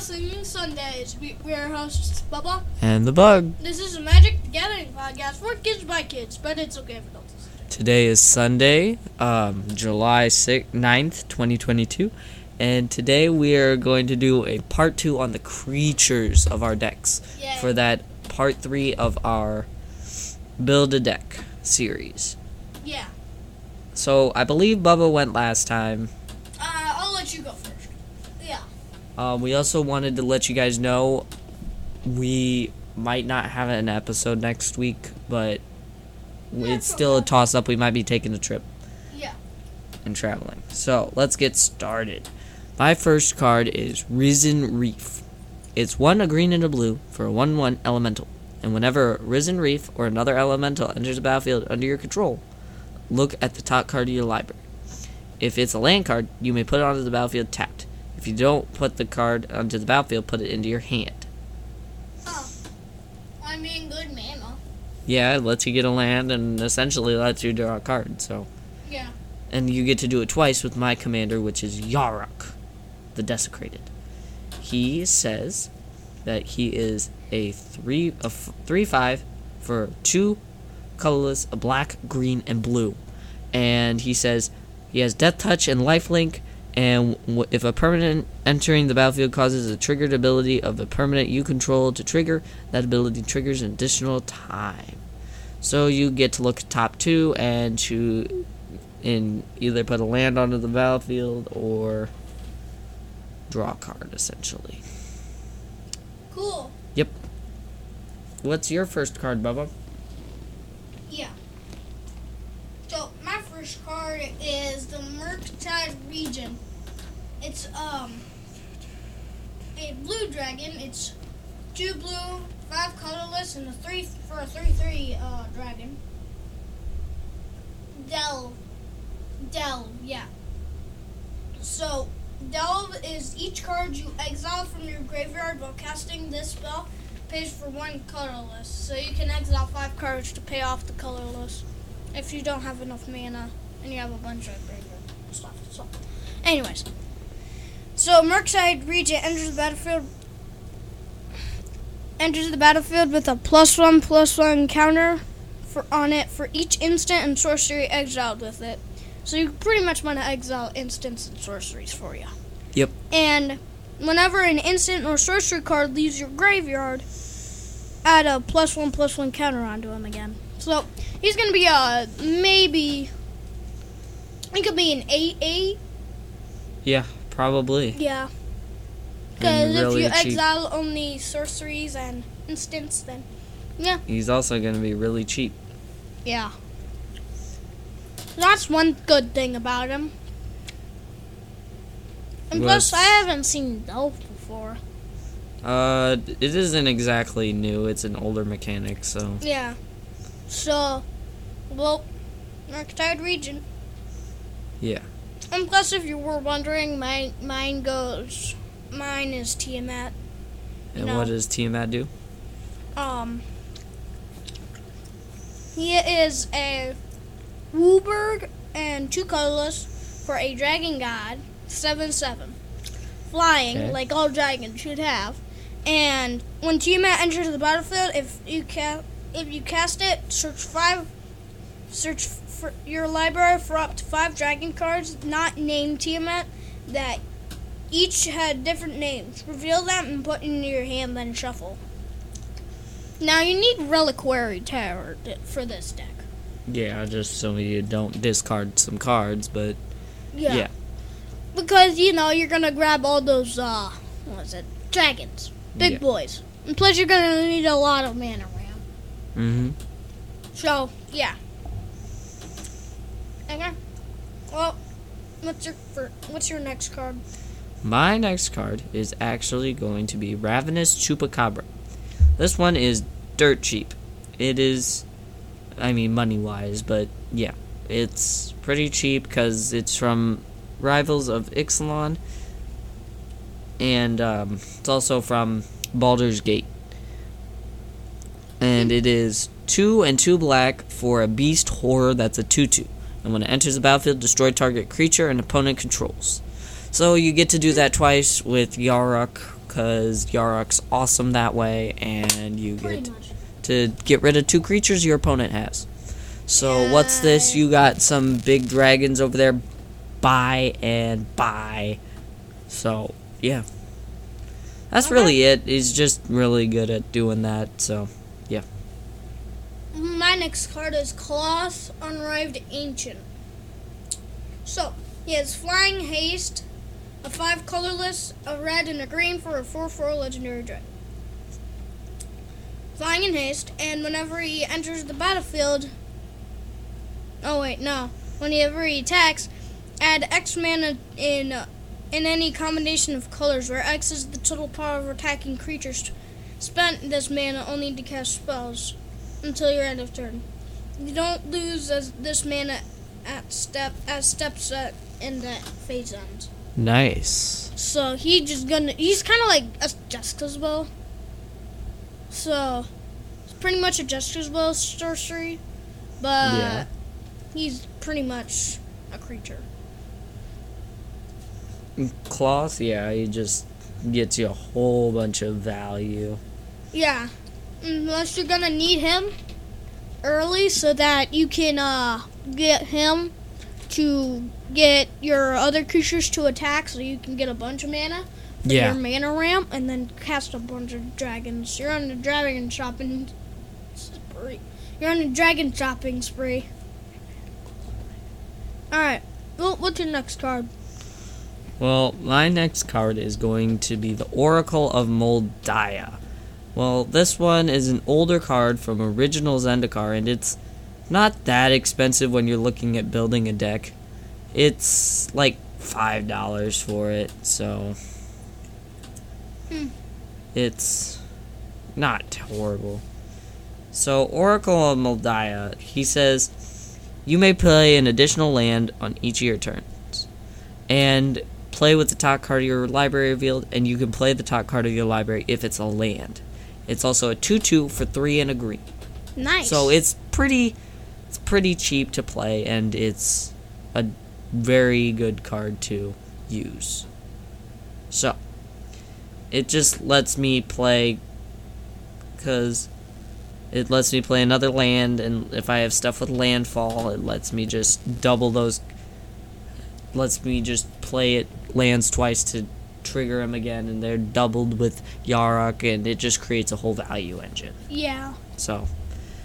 Singing Sundays. We, we are hosts Bubba. And the bug. This is a Magic the Gathering podcast for kids by kids, but it's okay for adults. Today is Sunday, um, July 6th, 9th, 2022. And today we are going to do a part two on the creatures of our decks. Yay. For that part three of our Build a Deck series. Yeah. So I believe Bubba went last time. Uh, I'll let you go. Um, we also wanted to let you guys know we might not have an episode next week, but it's still a toss up. We might be taking a trip Yeah. and traveling. So let's get started. My first card is Risen Reef. It's one a green and a blue for a 1 1 elemental. And whenever Risen Reef or another elemental enters the battlefield under your control, look at the top card of your library. If it's a land card, you may put it onto the battlefield tapped. If you don't put the card onto the battlefield, put it into your hand. Oh. I mean, good mana. Yeah, it lets you get a land and essentially lets you draw a card. So, Yeah. and you get to do it twice with my commander, which is Yarok, the Desecrated. He says that he is a three a f- three five for two colorless, a black, green, and blue, and he says he has Death Touch and Lifelink. And w- if a permanent entering the battlefield causes a triggered ability of a permanent you control to trigger, that ability triggers an additional time. So you get to look at top two and choose and either put a land onto the battlefield or draw a card essentially. Cool. Yep. What's your first card, Bubba? Yeah. So my first card is the Regent. It's um a blue dragon. It's two blue, five colorless, and a three for a three three uh, dragon. Delve, delve, yeah. So delve is each card you exile from your graveyard while casting this spell pays for one colorless. So you can exile five cards to pay off the colorless if you don't have enough mana and you have a bunch of graveyard. So, anyways, so Murktide Regent enters the battlefield. Enters the battlefield with a plus one plus one counter for on it for each instant and sorcery exiled with it. So you pretty much want to exile instants and sorceries for you. Yep. And whenever an instant or sorcery card leaves your graveyard, add a plus one plus one counter onto him again. So he's gonna be a maybe. He could be an eight eight. Yeah, probably. Yeah. Because really if you cheap. exile only sorceries and instants, then yeah. He's also going to be really cheap. yeah. That's one good thing about him. And plus, I haven't seen delve before. Uh, it isn't exactly new. It's an older mechanic, so Yeah. So, well, Murktide Regent. Yeah. And plus, if you were wondering, my mine goes. Mine is Tiamat. And No. what does Tiamat do? Um, he is a WUBRG and two colorless for a dragon god, seven seven, flying Okay. like all dragons should have. And when Tiamat enters the battlefield, if you ca- if you cast it, search five, search for your library for up to five dragon cards not named Tiamat that each had different names. Reveal them and put into your hand, then shuffle. Now you need reliquary tower for this deck. Yeah, just so you don't discard some cards, but Yeah. Yeah. Because you know you're gonna grab all those uh, what is it? Dragons, big Yeah. boys, and plus you're gonna need a lot of mana ramp. mm-hmm. So yeah. Okay. Well, what's your fir- what's your next card? My next card is actually going to be Ravenous Chupacabra. This one is dirt cheap. It is, I mean, money wise, but yeah, it's pretty cheap because it's from Rivals of Ixalan, and um, it's also from Baldur's Gate. And it is two and two black for a beast horror that's a 2 2. And when it enters the battlefield, destroy target creature and opponent controls. So you get to do that twice with Yarok because Yarok's awesome that way, and you get to get rid of two creatures your opponent has. So what's this? You got some big dragons over there. Buy and buy. So yeah, that's Okay. really it. He's just really good at doing that. So My next card is Klauth Unrivaled Ancient. So, he has Flying Haste, a 5 colorless, a red, and a green for a 4 4 legendary dragon. Flying in Haste, and whenever he enters the battlefield. Oh, wait, no. Whenever he attacks, add X mana in, in any combination of colors, where X is the total power of attacking creatures. Spent this mana only to cast spells until your end of turn. You don't lose as this mana at step as steps at in that phase ends. nice. So he just gonna he's kind of like a Jessica's bow. So it's pretty much a Jessica's bow sorcery, but Yeah. he's pretty much a creature. Klauth, yeah, he just gets you a whole bunch of value. Yeah, unless you're gonna need him early so that you can uh, get him to get your other creatures to attack, so you can get a bunch of mana. for Yeah. Your mana ramp, and then cast a bunch of dragons. You're on a dragon shopping spree. You're on a dragon shopping spree. All right. Well, what's your next card? Well, my next card is going to be the Oracle of Mul Daya. Well, this one is an older card from original Zendikar, and it's not that expensive when you're looking at building a deck. It's like five dollars for it, so Hmm. it's not horrible. So, Oracle of Mul Daya, he says, you may play an additional land on each of your turns, and play with the top card of your library revealed, and you can play the top card of your library if it's a land. It's also a two-two for three and a green. Nice. So it's pretty it's pretty cheap to play and it's a very good card to use. So it just lets me play cuz it lets me play another land and if I have stuff with landfall it lets me just double those lets me just play it lands twice to trigger them again and they're doubled with Yarok and it just creates a whole value engine. yeah. So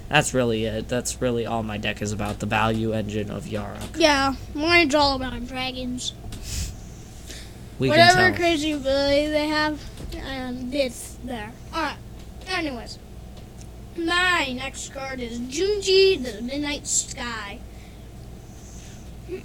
that's really it. That's really all my deck is about the value engine of Yarok. Yeah, mine's all about dragons. We Whatever can tell. crazy ability they have, and it's there. Alright, anyways. My next card is Junji, the Midnight Sky.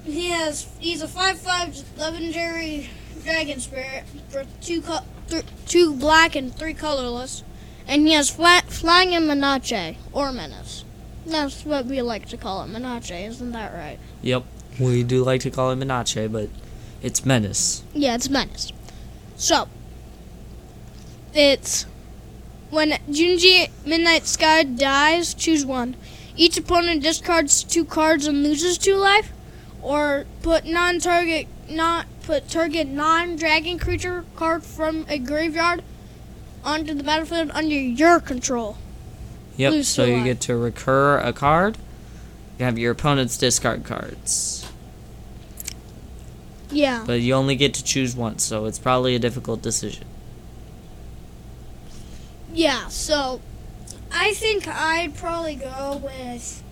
He has, he's a 5-5 legendary dragon spirit for two, co- th- two black and three colorless. And he has flat, flying and Menache, or Menace. That's what we like to call it, Menache, isn't that right? Yep. We do like to call it Menache, but it's Menace. Yeah, it's Menace. So, it's when Junji Midnight Sky dies, choose one. Each opponent discards two cards and loses two life, or put non-target not put target non-dragon creature card from a graveyard onto the battlefield under your control. Yep. Lose so you get to recur a card. You have your opponent's discard cards, Yeah. but you only get to choose once, so it's probably a difficult decision. Yeah, so I think I'd probably go with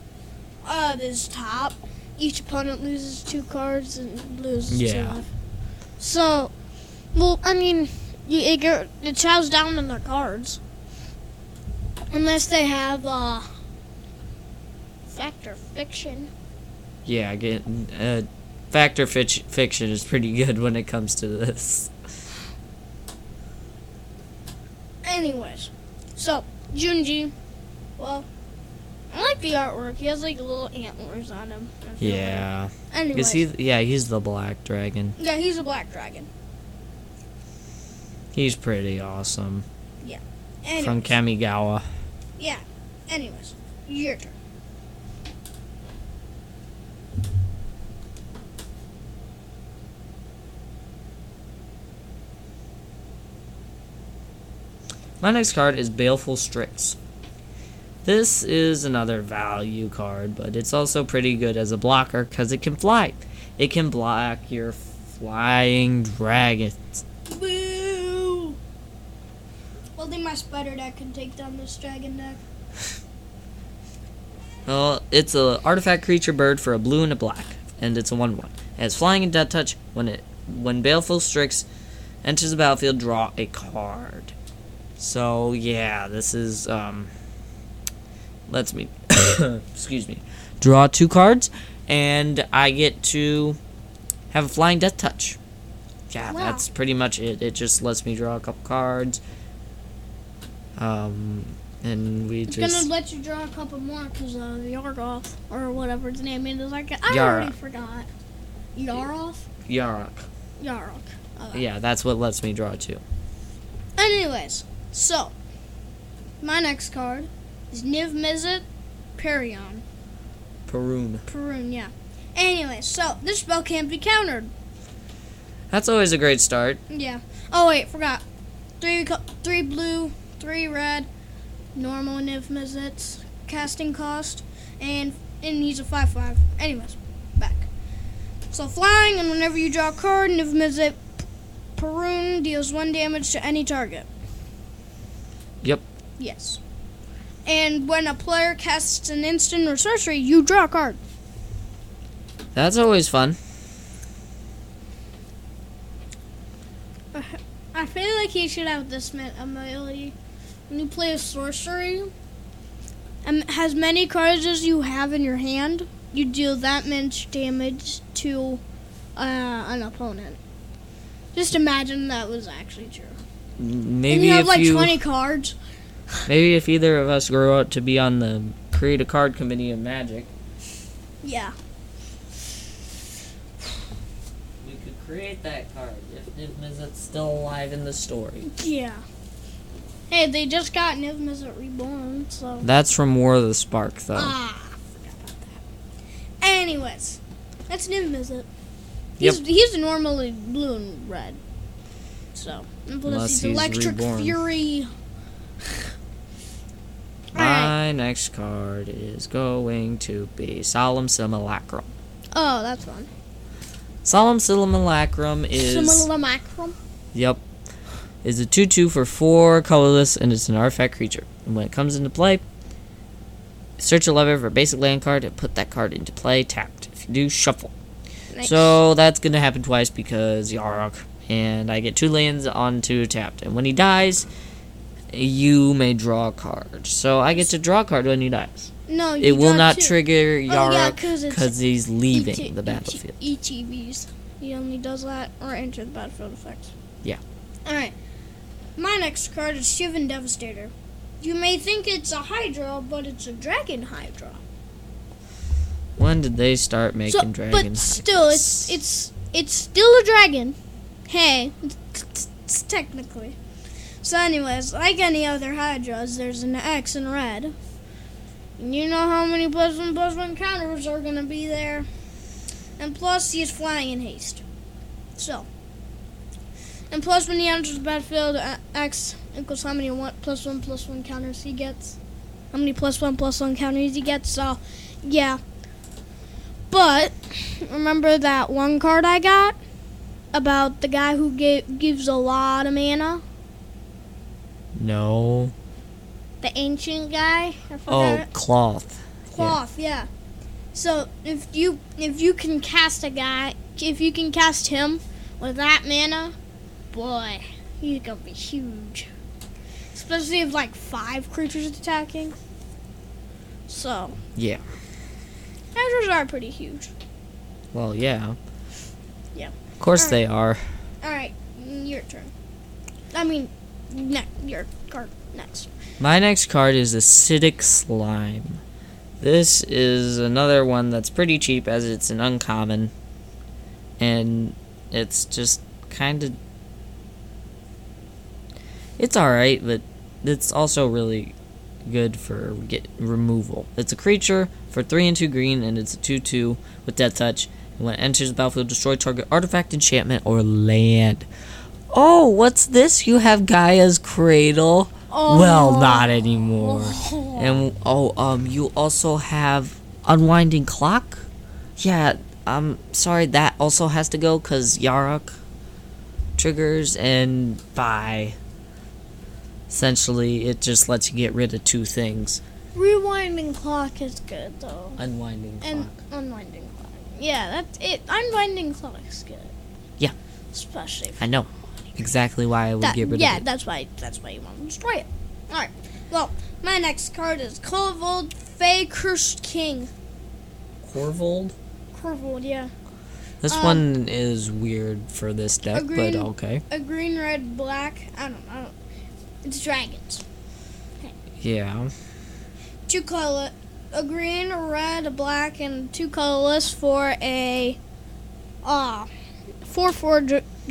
uh this top. Each opponent loses two cards and loses two Yeah. life. So, well, I mean, you, it, go- it chows down on their cards. Unless they have uh fact or fiction. Yeah, I get uh, factor fic- fiction is pretty good when it comes to this. Anyways, so Junji, well, I like the artwork. He has like little antlers on him. I feel like. Yeah. Anyways, Is he? Yeah, he's the black dragon. yeah, he's a black dragon. He's pretty awesome. Anyways. From Kamigawa. Yeah. Anyways, your turn. My next card is Baleful Strix. This is another value card, but it's also pretty good as a blocker because it can fly. It can block your flying dragons. Boo! Well, my spider deck can take down this dragon deck. Well, it's a artifact creature bird for a blue and a black, and it's a one-one. It has flying and death touch. When it when Baleful Strix enters the battlefield, draw a card. So yeah, this is um lets me excuse me draw two cards, and I get to have a flying death touch. Yeah, Wow. that's pretty much it. It just lets me draw a couple cards. Um, and we just. It's just gonna let you draw a couple more because uh, Yargoth or whatever its name is. I, I already forgot. Yaroth? Yarok. Yarok. Okay. Yeah, that's what lets me draw two. Anyways, so my next card is Niv Mizzet Perion. Parun. Parun, yeah. Anyway, so this spell can't be countered. That's always a great start. Yeah. Oh wait, forgot. Three, three blue, three red, normal Niv Mizzet casting cost, and and he's a five five. Anyways, back. So flying, and whenever you draw a card, Niv Mizzet Parun deals one damage to any target. Yep. Yes. And when a player casts an instant or sorcery, you draw a card. That's always fun. I feel like he should have this ability. When you play a sorcery, and has many cards as you have in your hand, you deal that much damage to uh, an opponent. Just imagine that was actually true. Maybe and you have like you, 20 cards. Maybe if either of us grow up to be on the create a card committee of Magic, Yeah. we could create that card if Niv Mizzet's still alive in the story. Yeah. Hey, they just got Niv Mizzet Reborn, so. That's from War of the Spark, though. Ah, I forgot about that. Anyways, that's Niv Mizzet. He's, Yep. he's normally blue and red. So, plus Unless he's, he's Electric reborn. Fury. My next card is going to be Solemn Simulacrum. Oh, that's fun. Solemn Simulacrum is Simulacrum. Yep. Is a 2 2 for 4 colorless, and it's an artifact creature. And when it comes into play, search a lever for a basic land card and put that card into play tapped. If you do, shuffle. Nice. So that's going to happen twice because Yarok. And I get two lands onto tapped. And when he dies, you may draw a card. So I get to draw a card when he dies. no, It will not two. trigger Oh, yeah, Yarok 'cause it's because he's leaving ET the battlefield. ETBs. He only does that or enter the battlefield effects. Yeah. Alright. My next card is Shivan Devastator. You may think it's a Hydra, but it's a Dragon Hydra. When did they start making so, dragons? But still, it's it's it's still a dragon. Hey, it's, it's technically. So, anyways, like any other Hydras, there's an X in red. And you know how many plus one plus one counters are gonna be there. And plus, he is flying in haste. So. And plus, when he enters the battlefield, uh, X equals how many one, plus one plus one counters he gets. How many plus one plus one counters he gets. So, yeah. But remember that one card I got about the guy who gave, gives a lot of mana, No. the ancient guy. Oh, Klauth. Klauth. Yeah. So if you if you can cast a guy, if you can cast him with that mana, boy, he's gonna be huge. Especially if like five creatures attacking. So Yeah. Hydras are pretty huge. Well, yeah. Yeah. Of course Alright. they are. All right, your turn. I mean, ne- your card next. My next card is Acidic Slime. This is another one that's pretty cheap as it's an uncommon. And it's just kind of. It's alright, but it's also really good for get removal. It's a creature for 3 and 2 green, and it's a 2 2 with Death Touch. And when it enters the battlefield, destroy target artifact, enchantment, or land. Oh, what's this? You have Gaia's Cradle. Oh. Well, not anymore. And oh, um, you also have unwinding clock. Yeah, I'm sorry that also has to go because Yarok triggers and by essentially it just lets you get rid of two things. Rewinding clock is good though. Unwinding clock. And unwinding clock. Yeah, that's it. Unwinding clock is good. Yeah. Especially. I know exactly why I would That, get rid yeah, of it. Yeah, that's why. That's why you want to destroy it. All right. Well, my next card is Korvold Fae-Cursed King. Korvold. Korvold, yeah. This Um, one is weird for this deck, but okay. A green, red, black. I don't know. It's dragons. Yeah. Two color, a green, a red, a black, and two colorless for a uh four four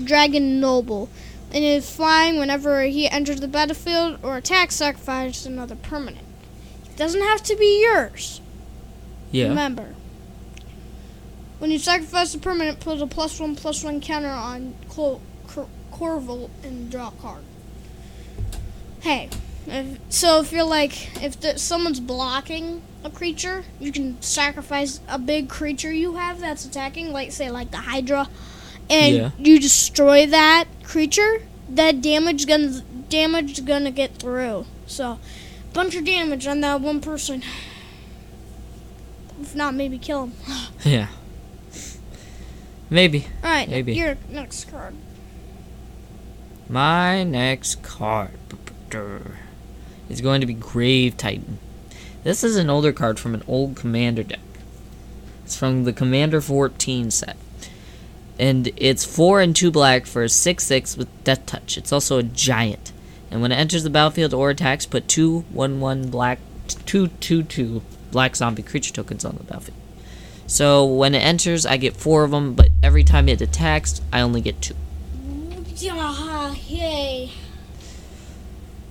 dragon noble. And is flying whenever he enters the battlefield or attacks, sacrifice another permanent. It doesn't have to be yours. Yeah. Remember, when you sacrifice a permanent, put a plus one plus one counter on Cor- Cor- Corval and draw a card. Hey, if, so if you're like, if the, someone's blocking a creature, you can sacrifice a big creature you have that's attacking, like say like the Hydra, and Yeah. you destroy that creature. That damage gonna damage gonna get through. So, bunch of damage on that one person. If not, maybe kill him. Yeah. Maybe. All right, Maybe. your next card. My next card is going to be Grave Titan. This is an older card from an old Commander deck. It's from the Commander 14 set. And it's 4 and 2 black for a 6 6 with Death Touch. It's also a giant. And when it enters the battlefield or attacks, put 2 1 1 black 2 2 2 black zombie creature tokens on the battlefield. So when it enters, I get 4 of them, but every time it attacks, I only get 2. Yeah, yay.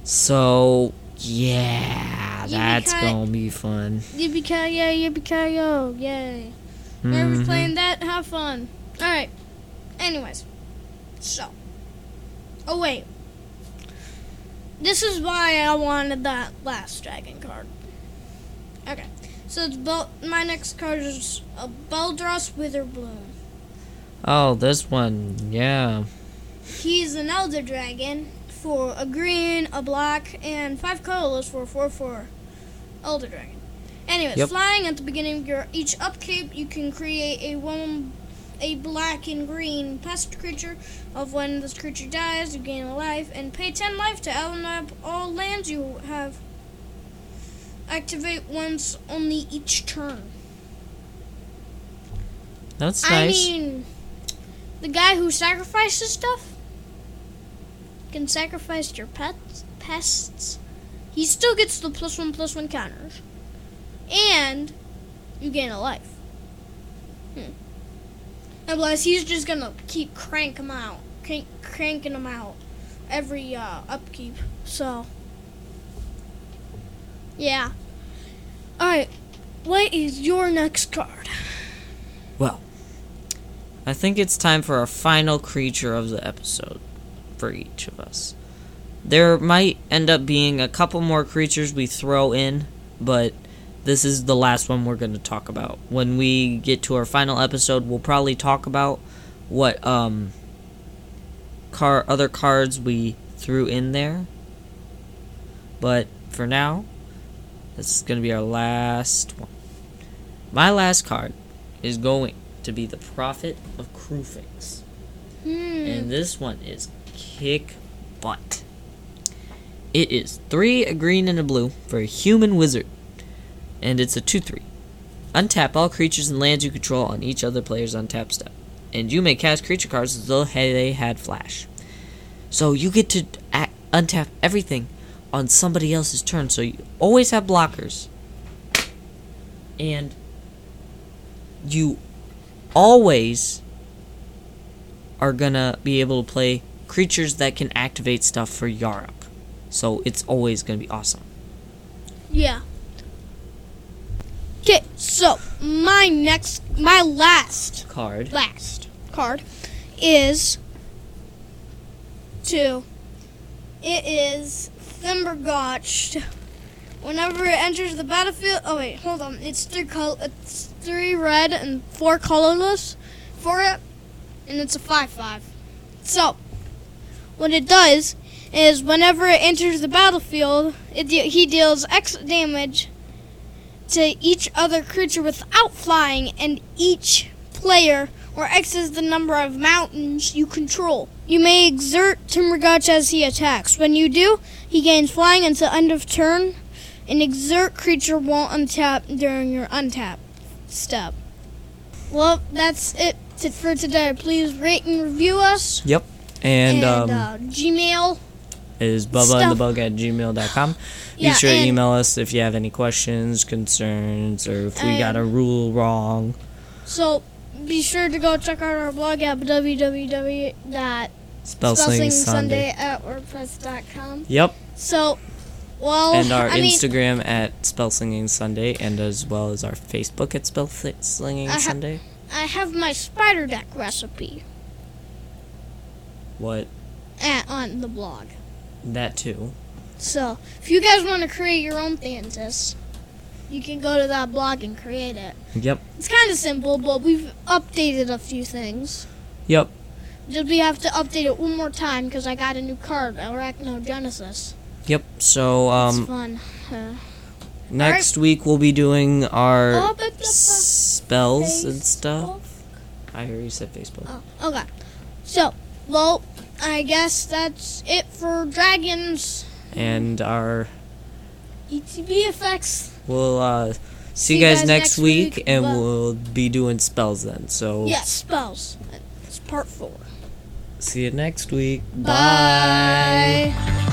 So yeah, that's gonna be fun. Yippee-ki-yay, yippee-ki-yo, yay. Whoever's Mhm. playing that, have fun. Alright, anyways. So. Oh, wait. This is why I wanted that last dragon card. Okay, so it's Bel- my next card is a Beledros Witherbloom. Oh, this one, yeah. He's an Elder Dragon for a green, a black, and five colorless for a 4 4 Elder Dragon. Anyways, Yep. flying at the beginning of your each upkeep, you can create a one, a black and green pest creature. Of when this creature dies, you gain a life and pay 10 life to untap all lands you have. Activate once only each turn. That's I nice. mean, the guy who sacrifices stuff can sacrifice your pets, pests. He still gets the plus one plus one counters, and you gain a life. Hmm. And plus, he's just gonna keep crank 'em out, crank, cranking them out every uh, upkeep. So, yeah. All right, what is your next card? well, I think it's time for our final creature of the episode for each of us. There might end up being a couple more creatures we throw in, but this is the last one we're going to talk about. When we get to our final episode, we'll probably talk about what um car other cards we threw in there. But for now, this is going to be our last one. My last card is going to be the Prophet of Kruphix. Hmm. And this one is kick butt. It is three, a green, and a blue for a human wizard. And it's a 2 3. Untap all creatures and lands you control on each other player's untap step. And you may cast creature cards as though they had flash. So you get to act, untap everything on somebody else's turn. So you always have blockers. And you always are gonna be able to play creatures that can activate stuff for Yarok. So it's always gonna be awesome. Yeah. Okay, so my next, my last, Card. last card is two. It is Thimbergotch. Whenever it enters the battlefield, oh wait, hold on. It's three col- It's three red and four colorless for it, and it's a five-five. So, what it does is whenever it enters the battlefield, it de- he deals X damage to each other creature without flying, and each player or X is the number of mountains you control. You may exert Timbergotch as he attacks. When you do, he gains flying until end of turn. An exert creature won't untap during your untap step. Well, that's it for today. Please rate and review us. Yep. And, um, uh, Gmail. Is bubba and stuff. the bug at gmail.com. Be Yeah, sure to email us if you have any questions, concerns, or if we got a rule wrong. So be sure to go check out our blog at Spellsling Sunday. www.spellslingsunday at wordpress.com. Yep. So, well, and our I mean, Instagram at Spellslinging Sunday, and as well as our Facebook at Spellslinging I ha- Sunday. I have my spider deck recipe What? at, on the blog. That too. So, if you guys want to create your own Thantis, you can go to that blog and create it. Yep. It's kind of simple, but we've updated a few things. Yep. Just we have to update it one more time because I got a new card, Arachnogenesis. Yep. So It's um, fun. Uh, next week we'll be doing our Oh, but the- the spells and stuff. I hear you said Facebook. Oh, okay. So, well, I guess that's it for dragons. And our ETB effects. we'll uh, see, you guys, next week, and we'll be doing spells then. So Yes, spells. It's part four. see you next week. Bye.